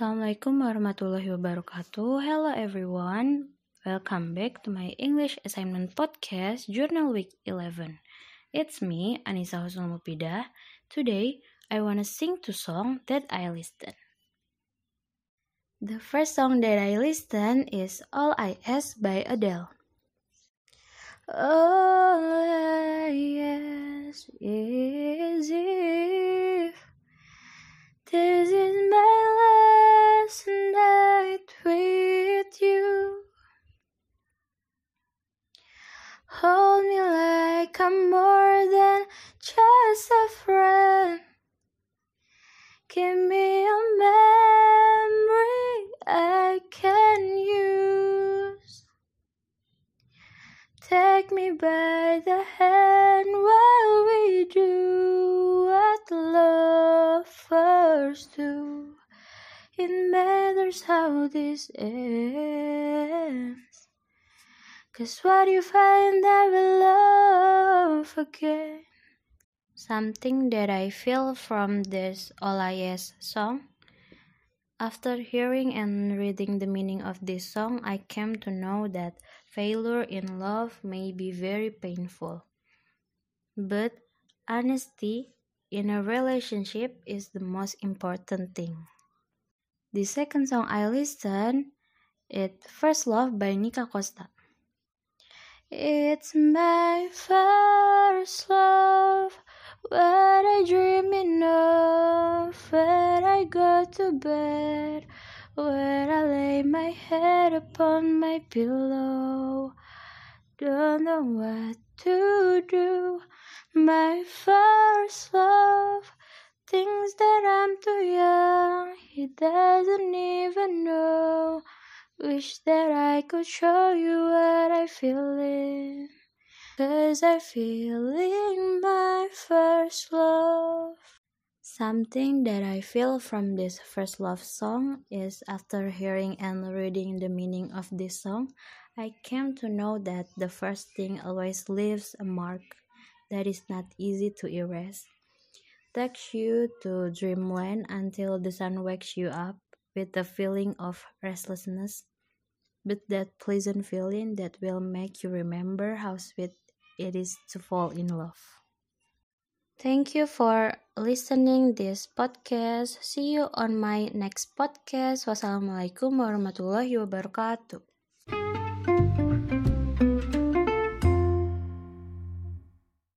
Assalamualaikum warahmatullahi wabarakatuh. Hello everyone. Welcome back to my English assignment podcast Journal Week 11. It's me, Anissa Husnul Mupidah. Today, I wanna sing two songs that I listen. The first song that I listen is All I Ask by Adele. All I'm more than just a friend. Give me a memory I can use. Take me by the hand while we do what lovers do. It matters how this ends. Cause what you find, I will love again. Something that I feel from this Ask song. After hearing and reading the meaning of this song, I came to know that failure in love may be very painful. But honesty in a relationship is the most important thing. The second song I listened is First Love by Nikka Costa. It's my first love, what I dreaming of when I go to bed, where I lay my head upon my pillow. Don't know what to do, my first love thinks that I'm too young, he doesn't even know. Wish that I could show you what I feel in. Cause I feel in my first love. Something that I feel from this first love song is after hearing and reading the meaning of this song, I came to know that the first thing always leaves a mark that is not easy to erase. Takes you to dreamland until the sun wakes you up with the feeling of restlessness but that pleasant feeling that will make you remember how sweet it is to fall in love. Thank you for listening this podcast. See you on my next podcast. Wassalamualaikum warahmatullahi wabarakatuh.